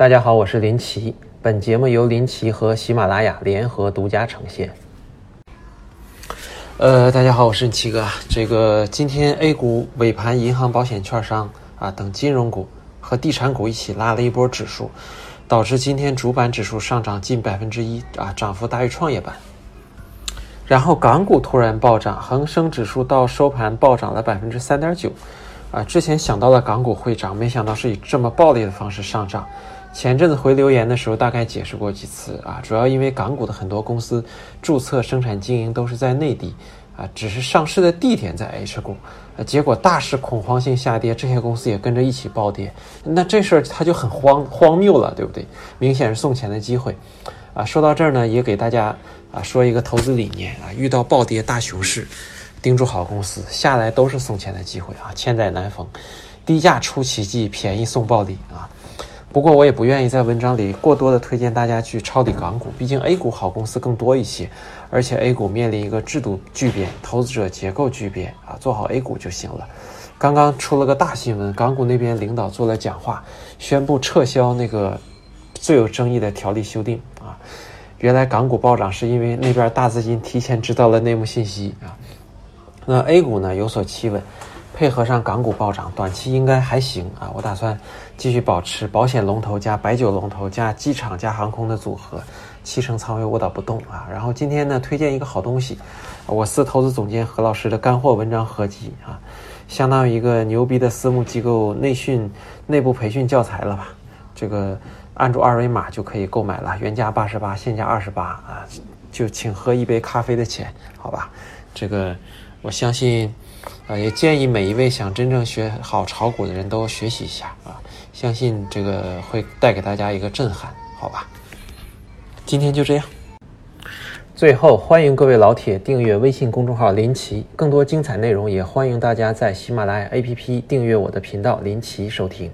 大家好，我是林奇。本节目由林奇和喜马拉雅联合独家呈现。呃，大家好，我是你奇哥。这个今天 A 股尾盘，银行、保险、券商啊等金融股和地产股一起拉了一波指数，导致今天主板指数上涨近百分之一啊，涨幅大于创业板。然后港股突然暴涨，恒生指数到收盘暴涨了百分之三点九，啊，之前想到了港股会涨，没想到是以这么暴力的方式上涨。前阵子回留言的时候，大概解释过几次啊，主要因为港股的很多公司注册、生产、经营都是在内地，啊，只是上市的地点在 H 股，啊，结果大势恐慌性下跌，这些公司也跟着一起暴跌，那这事儿它就很荒荒谬了，对不对？明显是送钱的机会，啊，说到这儿呢，也给大家啊说一个投资理念啊，遇到暴跌大熊市，盯住好公司，下来都是送钱的机会啊，千载难逢，低价出奇迹，便宜送暴利啊。不过我也不愿意在文章里过多的推荐大家去抄底港股，毕竟 A 股好公司更多一些，而且 A 股面临一个制度巨变、投资者结构巨变啊，做好 A 股就行了。刚刚出了个大新闻，港股那边领导做了讲话，宣布撤销那个最有争议的条例修订啊。原来港股暴涨是因为那边大资金提前知道了内幕信息啊。那 A 股呢有所企稳。配合上港股暴涨，短期应该还行啊！我打算继续保持保险龙头加白酒龙头加机场加航空的组合，七成仓位卧倒不动啊！然后今天呢，推荐一个好东西，我司投资总监何老师的干货文章合集啊，相当于一个牛逼的私募机构内训内部培训教材了吧？这个按住二维码就可以购买了，原价八十八，现价二十八啊，就请喝一杯咖啡的钱，好吧？这个我相信。啊，也建议每一位想真正学好炒股的人都学习一下啊，相信这个会带给大家一个震撼，好吧？今天就这样。最后，欢迎各位老铁订阅微信公众号林奇，更多精彩内容也欢迎大家在喜马拉雅 APP 订阅我的频道林奇收听。